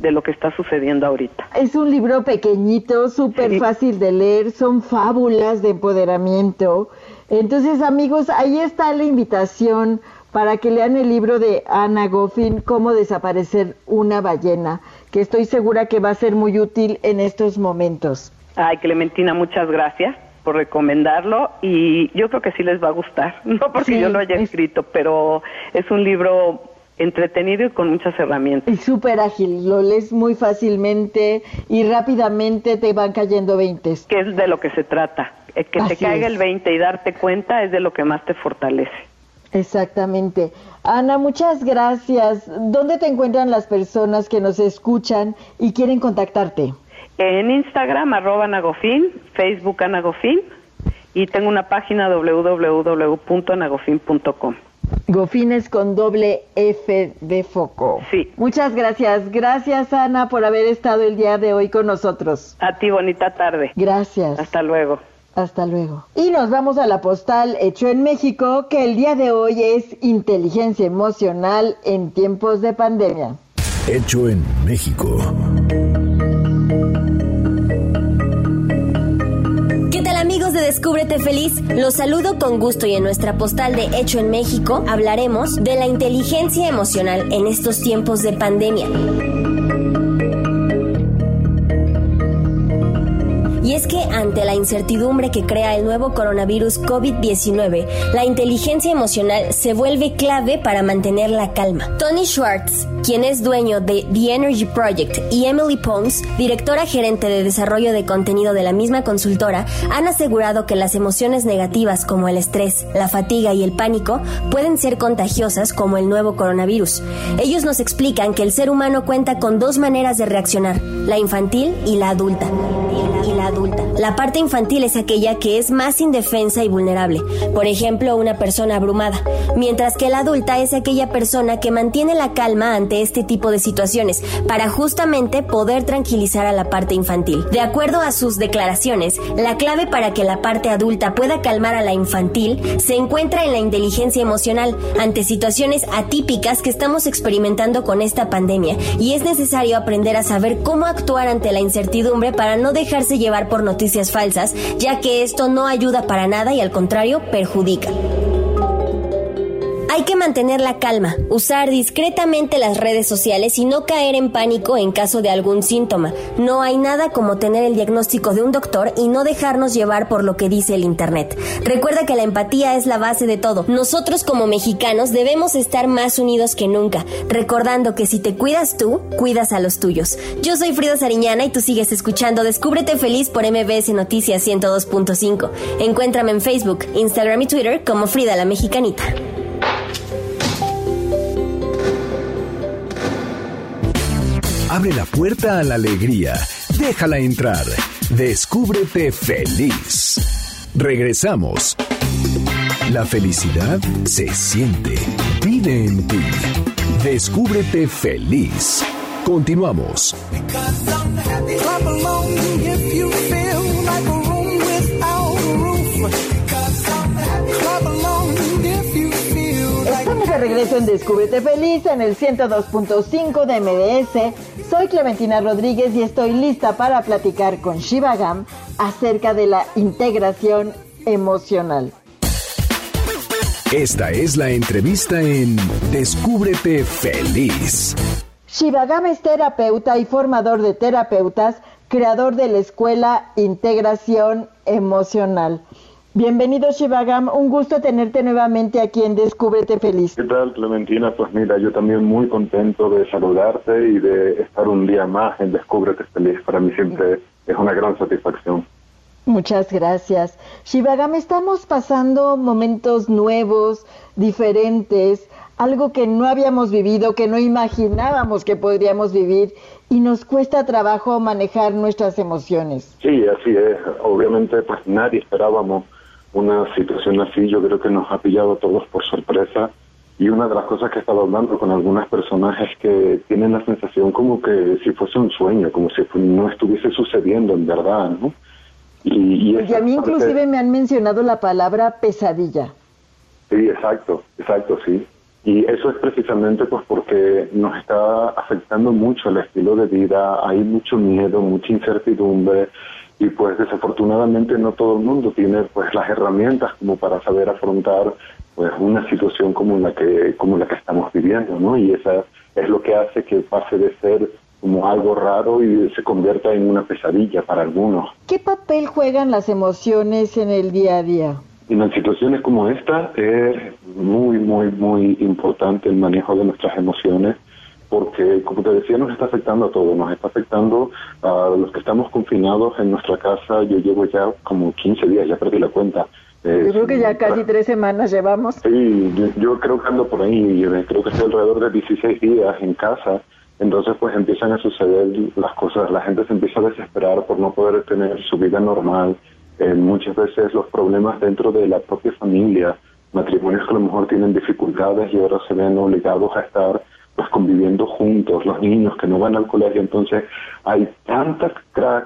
de lo que está sucediendo ahorita. Es un libro pequeñito, súper fácil de leer, son fábulas de empoderamiento. Entonces, amigos, ahí está la invitación para que lean el libro de Ana Goffin, Cómo desaparecer una ballena, que estoy segura que va a ser muy útil en estos momentos. Ay, Clementina, muchas gracias por recomendarlo y yo creo que sí les va a gustar, no porque yo lo haya escrito, pero es un libro entretenido y con muchas herramientas. Y súper ágil, lo lees muy fácilmente y rápidamente te van cayendo veintes. Que es de lo que se trata, eh, que te caiga el 20 y darte cuenta es de lo que más te fortalece. Exactamente. Ana, muchas gracias. ¿Dónde te encuentran las personas que nos escuchan y quieren contactarte? En Instagram, arroba Anagofin, Facebook Anagofin, y tengo una página www.anagofin.com. Gofines con doble F de foco. Sí. Muchas gracias. Gracias, Ana, por haber estado el día de hoy con nosotros. A ti, bonita tarde. Gracias. Hasta luego. Hasta luego. Y nos vamos a la postal hecho en México, que el día de hoy es inteligencia emocional en tiempos de pandemia. Hecho en México. Descúbrete Feliz? Los saludo con gusto y en nuestra postal de Hecho en México hablaremos de la inteligencia emocional en estos tiempos de pandemia. Es que ante la incertidumbre que crea el nuevo coronavirus COVID-19, la inteligencia emocional se vuelve clave para mantener la calma. Tony Schwartz, quien es dueño de The Energy Project, y Emily Pons, directora gerente de desarrollo de contenido de la misma consultora, han asegurado que las emociones negativas como el estrés, la fatiga y el pánico pueden ser contagiosas como el nuevo coronavirus. Ellos nos explican que el ser humano cuenta con dos maneras de reaccionar, la infantil y la adulta. Adulta. La parte infantil es aquella que es más indefensa y vulnerable, por ejemplo, una persona abrumada, mientras que la adulta es aquella persona que mantiene la calma ante este tipo de situaciones para justamente poder tranquilizar a la parte infantil. De acuerdo a sus declaraciones, la clave para que la parte adulta pueda calmar a la infantil se encuentra en la inteligencia emocional ante situaciones atípicas que estamos experimentando con esta pandemia y es necesario aprender a saber cómo actuar ante la incertidumbre para no dejarse llevar por noticias falsas, ya que esto no ayuda para nada y al contrario perjudica. Hay que mantener la calma, usar discretamente las redes sociales y no caer en pánico en caso de algún síntoma. No hay nada como tener el diagnóstico de un doctor y no dejarnos llevar por lo que dice el Internet. Recuerda que la empatía es la base de todo. Nosotros como mexicanos debemos estar más unidos que nunca, recordando que si te cuidas tú, cuidas a los tuyos. Yo soy Frida Sariñana y tú sigues escuchando Descúbrete Feliz por MBS Noticias 102.5. Encuéntrame en Facebook, Instagram y Twitter como Frida la Mexicanita. Abre la puerta a la alegría. Déjala entrar. Descúbrete feliz. Regresamos. La felicidad se siente. Vive en ti. Descúbrete feliz. Continuamos. Estamos de regreso en Descúbrete Feliz en el 102.5 de MDS. Soy Clementina Rodríguez y estoy lista para platicar con Shiva Gam acerca de la integración emocional. Esta es la entrevista en Descúbrete feliz. Shivagam es terapeuta y formador de terapeutas, creador de la escuela Integración Emocional. Bienvenido Shivagam, un gusto tenerte nuevamente aquí en Descúbrete Feliz. ¿Qué tal, Clementina? Pues mira, yo también muy contento de saludarte y de estar un día más en Descúbrete Feliz. Para mí siempre es una gran satisfacción. Muchas gracias. Shivagam, estamos pasando momentos nuevos, diferentes, algo que no habíamos vivido, que no imaginábamos que podríamos vivir y nos cuesta trabajo manejar nuestras emociones. Sí, así es. Obviamente, pues nadie esperábamos una situación así. Yo creo que nos ha pillado a todos por sorpresa. Y una de las cosas que he estado hablando con algunas personas es que tienen la sensación como que si fuese un sueño, como si no estuviese sucediendo en verdad, ¿no? Y, y a mí parte... inclusive me han mencionado la palabra pesadilla. Sí, exacto, exacto, sí. Y eso es precisamente pues porque nos está afectando mucho el estilo de vida, hay mucho miedo, mucha incertidumbre y pues desafortunadamente no todo el mundo tiene pues las herramientas como para saber afrontar pues una situación como la que como la que estamos viviendo, ¿no? Y esa es lo que hace que pase de ser como algo raro y se convierta en una pesadilla para algunos. ¿Qué papel juegan las emociones en el día a día? En situaciones como esta es muy, muy, muy importante el manejo de nuestras emociones porque, como te decía, nos está afectando a todos, nos está afectando a los que estamos confinados en nuestra casa. Yo llevo ya como 15 días, ya perdí la cuenta. Eh, yo creo que ya casi tres semanas llevamos. Sí, yo, yo, creo que ando por ahí, creo que estoy alrededor de 16 días en casa. Entonces, pues empiezan a suceder las cosas, la gente se empieza a desesperar por no poder tener su vida normal. Eh, muchas veces los problemas dentro de la propia familia matrimonios que a lo mejor tienen dificultades y ahora se ven obligados a estar conviviendo juntos, los niños que no van al colegio, entonces hay tanta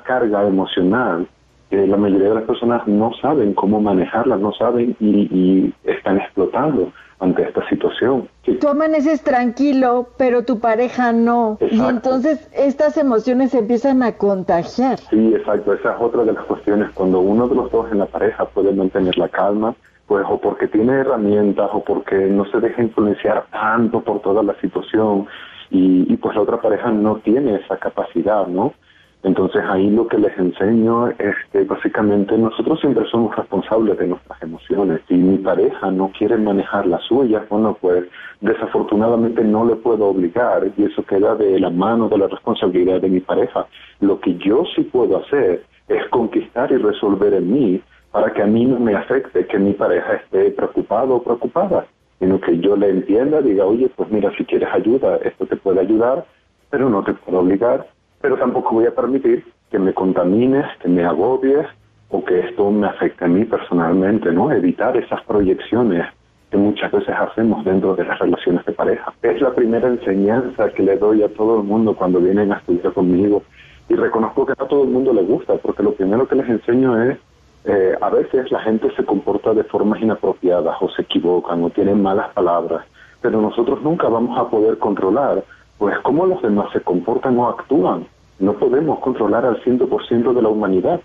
carga emocional que la mayoría de las personas no saben cómo manejarla, no saben y, están explotando ante esta situación. Tú amaneces tranquilo, pero tu pareja no. Y entonces estas emociones se empiezan a contagiar. Sí, exacto. Esa es otra de las cuestiones. Cuando uno de los dos en la pareja puede mantener la calma, pues o porque tiene herramientas o porque no se deja influenciar tanto por toda la situación y, y pues la otra pareja no tiene esa capacidad, ¿no? Entonces ahí lo que les enseño es que básicamente nosotros siempre somos responsables de nuestras emociones. Si mi pareja no quiere manejar las suyas, bueno, pues desafortunadamente no le puedo obligar y eso queda de la mano de la responsabilidad de mi pareja. Lo que yo sí puedo hacer es conquistar y resolver en mí para que a mí no me afecte que mi pareja esté preocupado o preocupada, sino que yo le entienda, diga, oye, pues mira, si quieres ayuda, esto te puede ayudar, pero no te puedo obligar pero tampoco voy a permitir que me contamines, que me agobies o que esto me afecte a mí personalmente, ¿no? Evitar esas proyecciones que muchas veces hacemos dentro de las relaciones de pareja. Es la primera enseñanza que le doy a todo el mundo cuando vienen a estudiar conmigo y reconozco que a todo el mundo le gusta, porque lo primero que les enseño es, eh, a veces la gente se comporta de formas inapropiadas o se equivocan o tienen malas palabras, pero nosotros nunca vamos a poder controlar pues cómo los demás se comportan o actúan. No podemos controlar al 100% de la humanidad.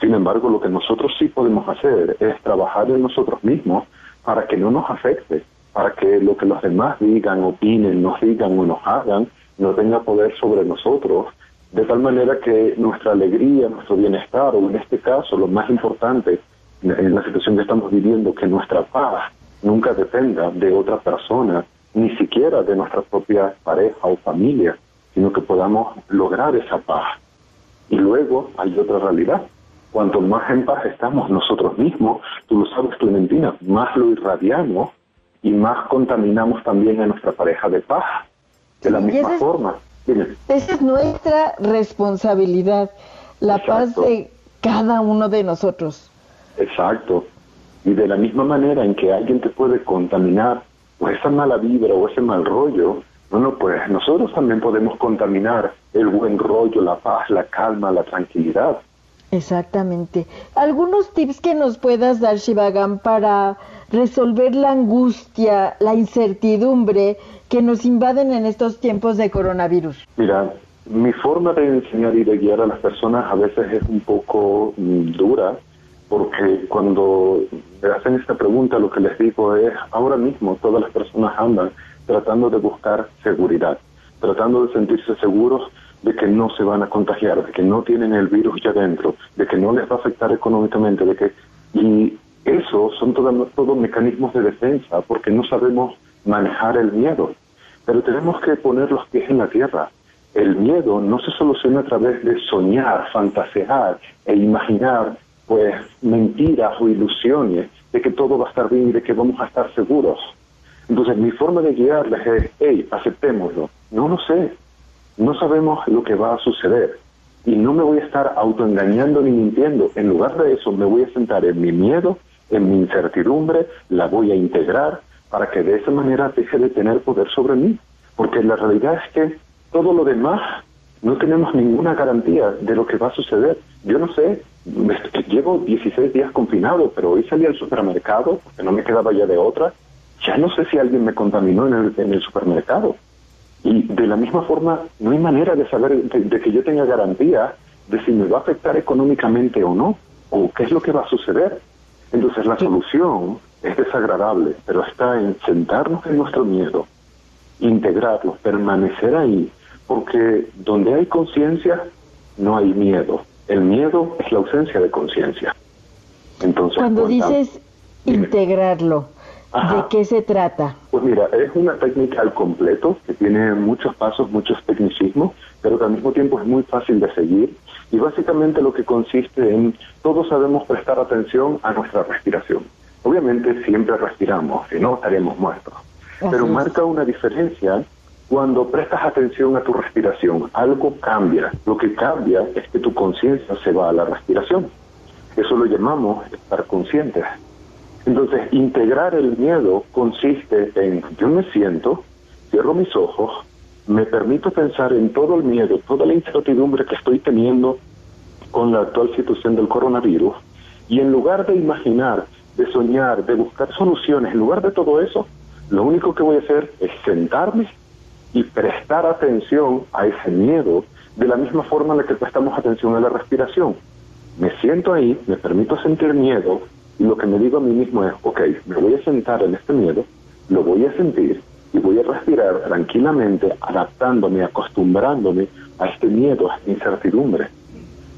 Sin embargo, lo que nosotros sí podemos hacer es trabajar en nosotros mismos para que no nos afecte, para que lo que los demás digan, opinen, nos digan o nos hagan no tenga poder sobre nosotros, de tal manera que nuestra alegría, nuestro bienestar, o en este caso, lo más importante en la situación que estamos viviendo, que nuestra paz nunca dependa de otra persona, ni siquiera de nuestra propia pareja o familia, sino que podamos lograr esa paz. Y luego hay otra realidad. Cuanto más en paz estamos nosotros mismos, tú lo sabes, Clementina, más lo irradiamos y más contaminamos también a nuestra pareja de paz. De la misma forma. Esa es nuestra responsabilidad, la paz de cada uno de nosotros. Exacto. Y de la misma manera en que alguien te puede contaminar o esa mala vibra o ese mal rollo, bueno, pues nosotros también podemos contaminar el buen rollo, la paz, la calma, la tranquilidad. Exactamente. ¿Algunos tips que nos puedas dar, Shivagan, para resolver la angustia, la incertidumbre que nos invaden en estos tiempos de coronavirus? Mira, mi forma de enseñar y de guiar a las personas a veces es un poco mm, dura, porque cuando me hacen esta pregunta lo que les digo es, ahora mismo todas las personas andan tratando de buscar seguridad, tratando de sentirse seguros de que no se van a contagiar, de que no tienen el virus ya dentro, de que no les va a afectar económicamente, de que y eso son todos todo mecanismos de defensa porque no sabemos manejar el miedo. Pero tenemos que poner los pies en la tierra. El miedo no se soluciona a través de soñar, fantasear e imaginar pues mentiras o ilusiones de que todo va a estar bien y de que vamos a estar seguros. Entonces mi forma de guiarles es, hey, aceptémoslo. No lo sé, no sabemos lo que va a suceder y no me voy a estar autoengañando ni mintiendo. En lugar de eso me voy a sentar en mi miedo, en mi incertidumbre, la voy a integrar para que de esa manera deje de tener poder sobre mí. Porque la realidad es que todo lo demás no tenemos ninguna garantía de lo que va a suceder. Yo no sé, llevo 16 días confinado, pero hoy salí al supermercado porque no me quedaba ya de otra. Ya no sé si alguien me contaminó en el supermercado. Y de la misma forma, no hay manera de saber, de, que yo tenga garantía de si me va a afectar económicamente o no, o qué es lo que va a suceder. Entonces la solución es desagradable, pero está en sentarnos en nuestro miedo, integrarlo, permanecer ahí, porque donde hay conciencia no hay miedo. El miedo es la ausencia de conciencia. Entonces, cuando dices integrarlo, ¿de qué se trata? Pues mira, es una técnica al completo que tiene muchos pasos, muchos tecnicismos, pero que al mismo tiempo es muy fácil de seguir y básicamente lo que consiste en todos sabemos prestar atención a nuestra respiración. Obviamente siempre respiramos, si no estaremos muertos. pero marca una diferencia cuando prestas atención a tu respiración, algo cambia. Lo que cambia es que tu conciencia se va a la respiración. Eso lo llamamos estar conscientes. Entonces, integrar el miedo consiste en yo me siento, cierro mis ojos, me permito pensar en todo el miedo, toda la incertidumbre que estoy teniendo con la actual situación del coronavirus, y en lugar de imaginar, de soñar, de buscar soluciones, en lugar de todo eso, lo único que voy a hacer es sentarme y prestar atención a ese miedo de la misma forma en la que prestamos atención a la respiración. Me siento ahí, me permito sentir miedo, y lo que me digo a mí mismo es, ok, me voy a sentar en este miedo, lo voy a sentir y voy a respirar tranquilamente, adaptándome, acostumbrándome a este miedo, a esta incertidumbre.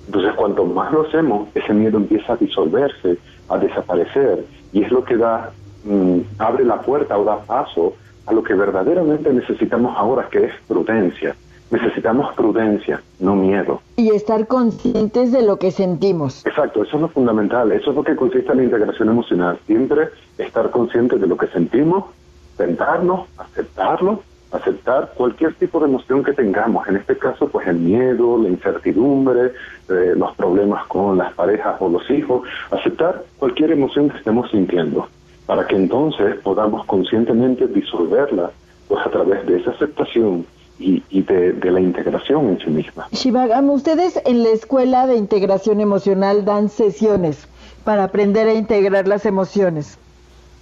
Entonces, cuanto más lo hacemos, ese miedo empieza a disolverse, a desaparecer, y es lo que da, mm, abre la puerta o da paso a lo que verdaderamente necesitamos ahora, que es prudencia. Necesitamos prudencia, no miedo. Y estar conscientes de lo que sentimos. Exacto, eso es lo fundamental, eso es lo que consiste en la integración emocional. Siempre estar conscientes de lo que sentimos, sentarnos, aceptarlo, aceptar cualquier tipo de emoción que tengamos, en este caso pues el miedo, la incertidumbre, eh, los problemas con las parejas o los hijos, aceptar cualquier emoción que estemos sintiendo, para que entonces podamos conscientemente disolverla pues a través de esa aceptación y, de, la integración en sí misma. Shivagam, ustedes en la Escuela de Integración Emocional dan sesiones para aprender a integrar las emociones.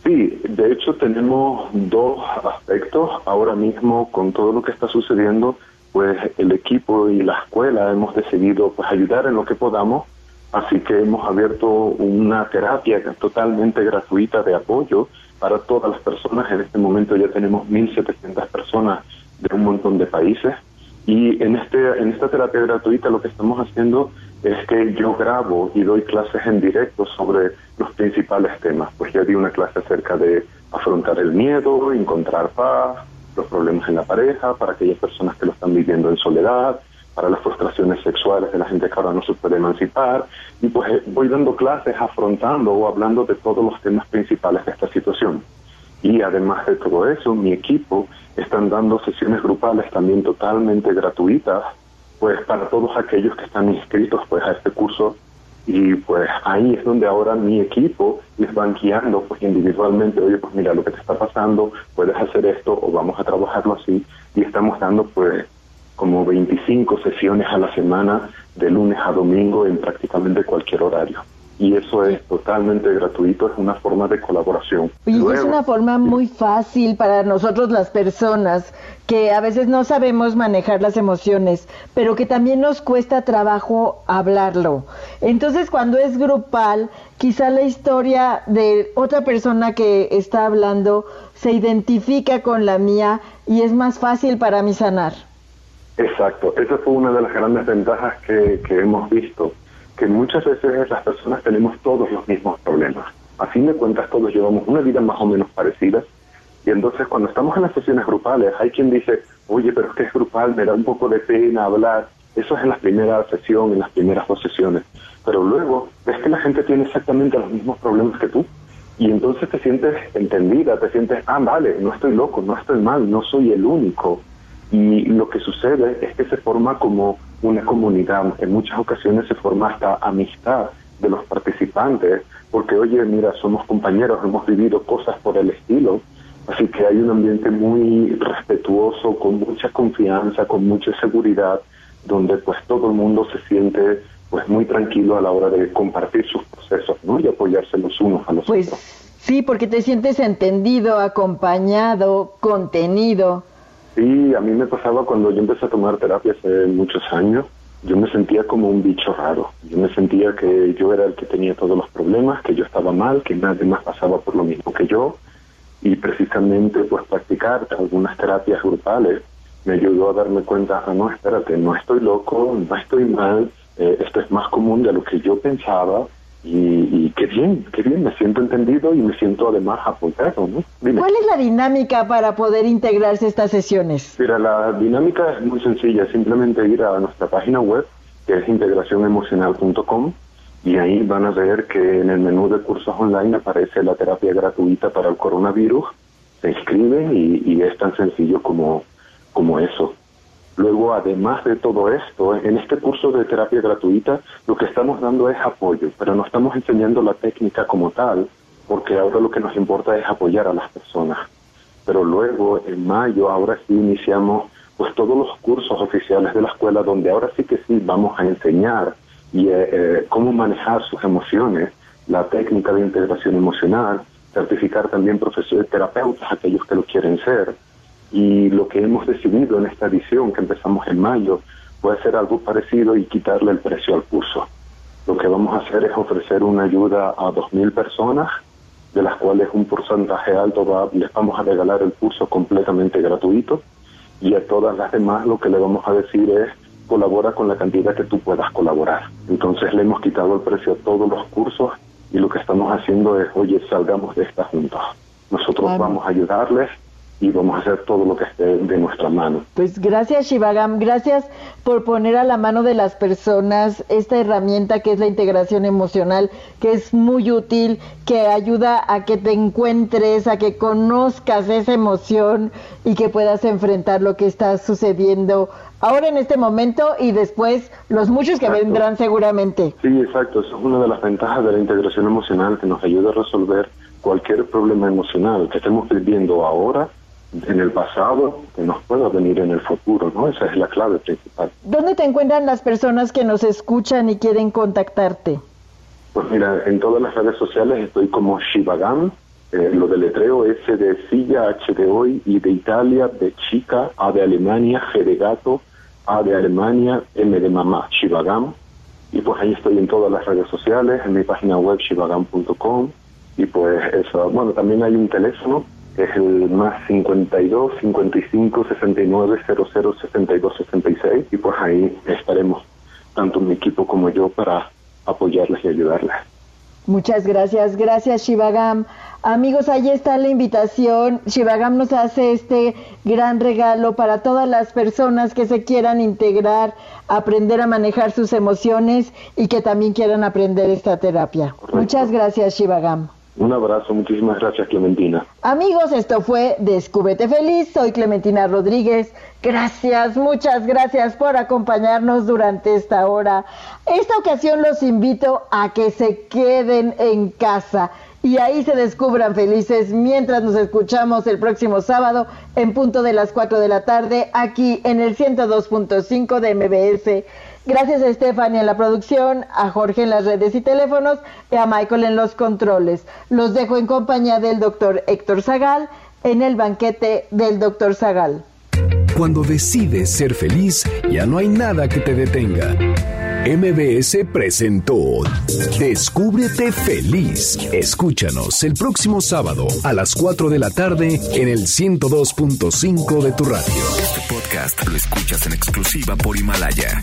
Sí, de hecho tenemos dos aspectos. Ahora mismo con todo lo que está sucediendo, pues el equipo y la escuela hemos decidido pues ayudar en lo que podamos. Así que hemos abierto una terapia totalmente gratuita de apoyo para todas las personas. En este momento ya tenemos 1.700 personas de un montón de países. Y en, este, en esta terapia gratuita lo que estamos haciendo es que yo grabo y doy clases en directo sobre los principales temas. Pues ya di una clase acerca de afrontar el miedo, encontrar paz, los problemas en la pareja, para aquellas personas que lo están viviendo en soledad, para las frustraciones sexuales de la gente que ahora no se puede emancipar. Y pues eh, voy dando clases afrontando o hablando de todos los temas principales de esta situación. Y además de todo eso, mi equipo están dando sesiones grupales también totalmente gratuitas, pues para todos aquellos que están inscritos pues a este curso. Y pues ahí es donde ahora mi equipo les van guiando pues individualmente, oye pues mira lo que te está pasando, puedes hacer esto o vamos a trabajarlo así. Y estamos dando pues como 25 sesiones a la semana de lunes a domingo en prácticamente cualquier horario y eso es totalmente gratuito, es una forma de colaboración. Y es una forma muy fácil para nosotros las personas que a veces no sabemos manejar las emociones, pero que también nos cuesta trabajo hablarlo. Entonces, cuando es grupal, quizá la historia de otra persona que está hablando se identifica con la mía y es más fácil para mí sanar. Exacto, esa fue una de las grandes ventajas que, que hemos visto que muchas veces las personas tenemos todos los mismos problemas. A fin de cuentas todos llevamos una vida más o menos parecida y entonces cuando estamos en las sesiones grupales hay quien dice, oye, pero es que es grupal, me da un poco de pena hablar. Eso es en la primera sesión, en las primeras dos sesiones. Pero luego ves que la gente tiene exactamente los mismos problemas que tú. Y entonces te sientes entendida, te sientes, ah, vale, no estoy loco, no estoy mal, no soy el único. Y lo que sucede es que se forma como una comunidad, en muchas ocasiones se forma hasta amistad de los participantes, porque oye, mira, somos compañeros, hemos vivido cosas por el estilo, así que hay un ambiente muy respetuoso, con mucha confianza, con mucha seguridad, donde pues todo el mundo se siente pues muy tranquilo a la hora de compartir sus procesos, ¿no? Y apoyarse los unos a los pues, otros. Sí, porque te sientes entendido, acompañado, contenido. Sí, a mí me pasaba cuando yo empecé a tomar terapia hace muchos años, yo me sentía como un bicho raro. Yo me sentía que yo era el que tenía todos los problemas, que yo estaba mal, que nadie más pasaba por lo mismo que yo. Y precisamente pues practicar algunas terapias grupales me ayudó a darme cuenta, ah, no, espérate, no estoy loco, no estoy mal, eh, esto es más común de lo que yo pensaba y, qué bien, qué bien, me siento entendido y me siento además apoyado, ¿no? ¿Cuál es la dinámica para poder integrarse a estas sesiones? Mira, la dinámica es muy sencilla, simplemente ir a nuestra página web, que es integracionemocional.com, y ahí van a ver que en el menú de cursos online aparece la terapia gratuita para el coronavirus, se inscriben y, y es tan sencillo como, como eso. Luego, además de todo esto, en este curso de terapia gratuita, lo que estamos dando es apoyo, pero no estamos enseñando la técnica como tal, porque ahora lo que nos importa es apoyar a las personas. Pero luego, en mayo, ahora sí iniciamos pues todos los cursos oficiales de la escuela, donde ahora sí que sí vamos a enseñar y eh, eh, cómo manejar sus emociones, la técnica de integración emocional, certificar también profesores terapeutas, aquellos que lo quieren ser. Y lo que hemos decidido en esta edición, que empezamos en mayo, puede ser algo parecido y quitarle el precio al curso. Lo que vamos a hacer es ofrecer una ayuda a 2.000 personas, de las cuales un porcentaje alto va, les vamos a regalar el curso completamente gratuito y a todas las demás lo que le vamos a decir es colabora con la cantidad que tú puedas colaborar. Entonces le hemos quitado el precio a todos los cursos y lo que estamos haciendo es, oye, salgamos de esta junta. Nosotros vamos a ayudarles y vamos a hacer todo lo que esté de nuestra mano. Pues gracias Shivagam, gracias por poner a la mano de las personas esta herramienta que es la integración emocional, que es muy útil, que ayuda a que te encuentres, a que conozcas esa emoción y que puedas enfrentar lo que está sucediendo ahora en este momento y después los muchos que vendrán seguramente. Sí, exacto, eso es una de las ventajas de la integración emocional que nos ayuda a resolver cualquier problema emocional que estemos viviendo ahora en el pasado que nos pueda venir en el futuro, ¿no? Esa es la clave principal. ¿Dónde te encuentran las personas que nos escuchan y quieren contactarte? Pues mira, en todas las redes sociales estoy como Shivagam, eh, lo deletreo S de silla, H de hoy, y de Italia, de chica, A de Alemania, G de gato, A de Alemania, M de mamá, Shivagam. Y pues ahí estoy en todas las redes sociales, en mi página web shivagam.com. Y pues eso, bueno, también hay un teléfono es el más 52 55 69 00 62 66 y pues ahí estaremos tanto mi equipo como yo para apoyarles y ayudarles. Muchas gracias, gracias Shivagam. Amigos, ahí está la invitación. Shivagam nos hace este gran regalo para todas las personas que se quieran integrar, aprender a manejar sus emociones y que también quieran aprender esta terapia. Muchas gracias Shivagam. Un abrazo, muchísimas gracias Clementina. Amigos, esto fue Descúbrete Feliz, soy Clementina Rodríguez. Gracias, muchas gracias por acompañarnos durante esta hora. Esta ocasión los invito a que se queden en casa y ahí se descubran felices mientras nos escuchamos el próximo sábado en punto de las 4 de la tarde aquí en el 102.5 de MBS Gracias a Stephanie en la producción, a Jorge en las redes y teléfonos y a Michael en los controles. Los dejo en compañía del doctor Héctor Zagal en el banquete del doctor Zagal. Cuando decides ser feliz, ya no hay nada que te detenga. MBS presentó Descúbrete feliz. Escúchanos el próximo sábado a las 4 de la tarde en el 102.5 de tu radio. Este podcast lo escuchas en exclusiva por Himalaya.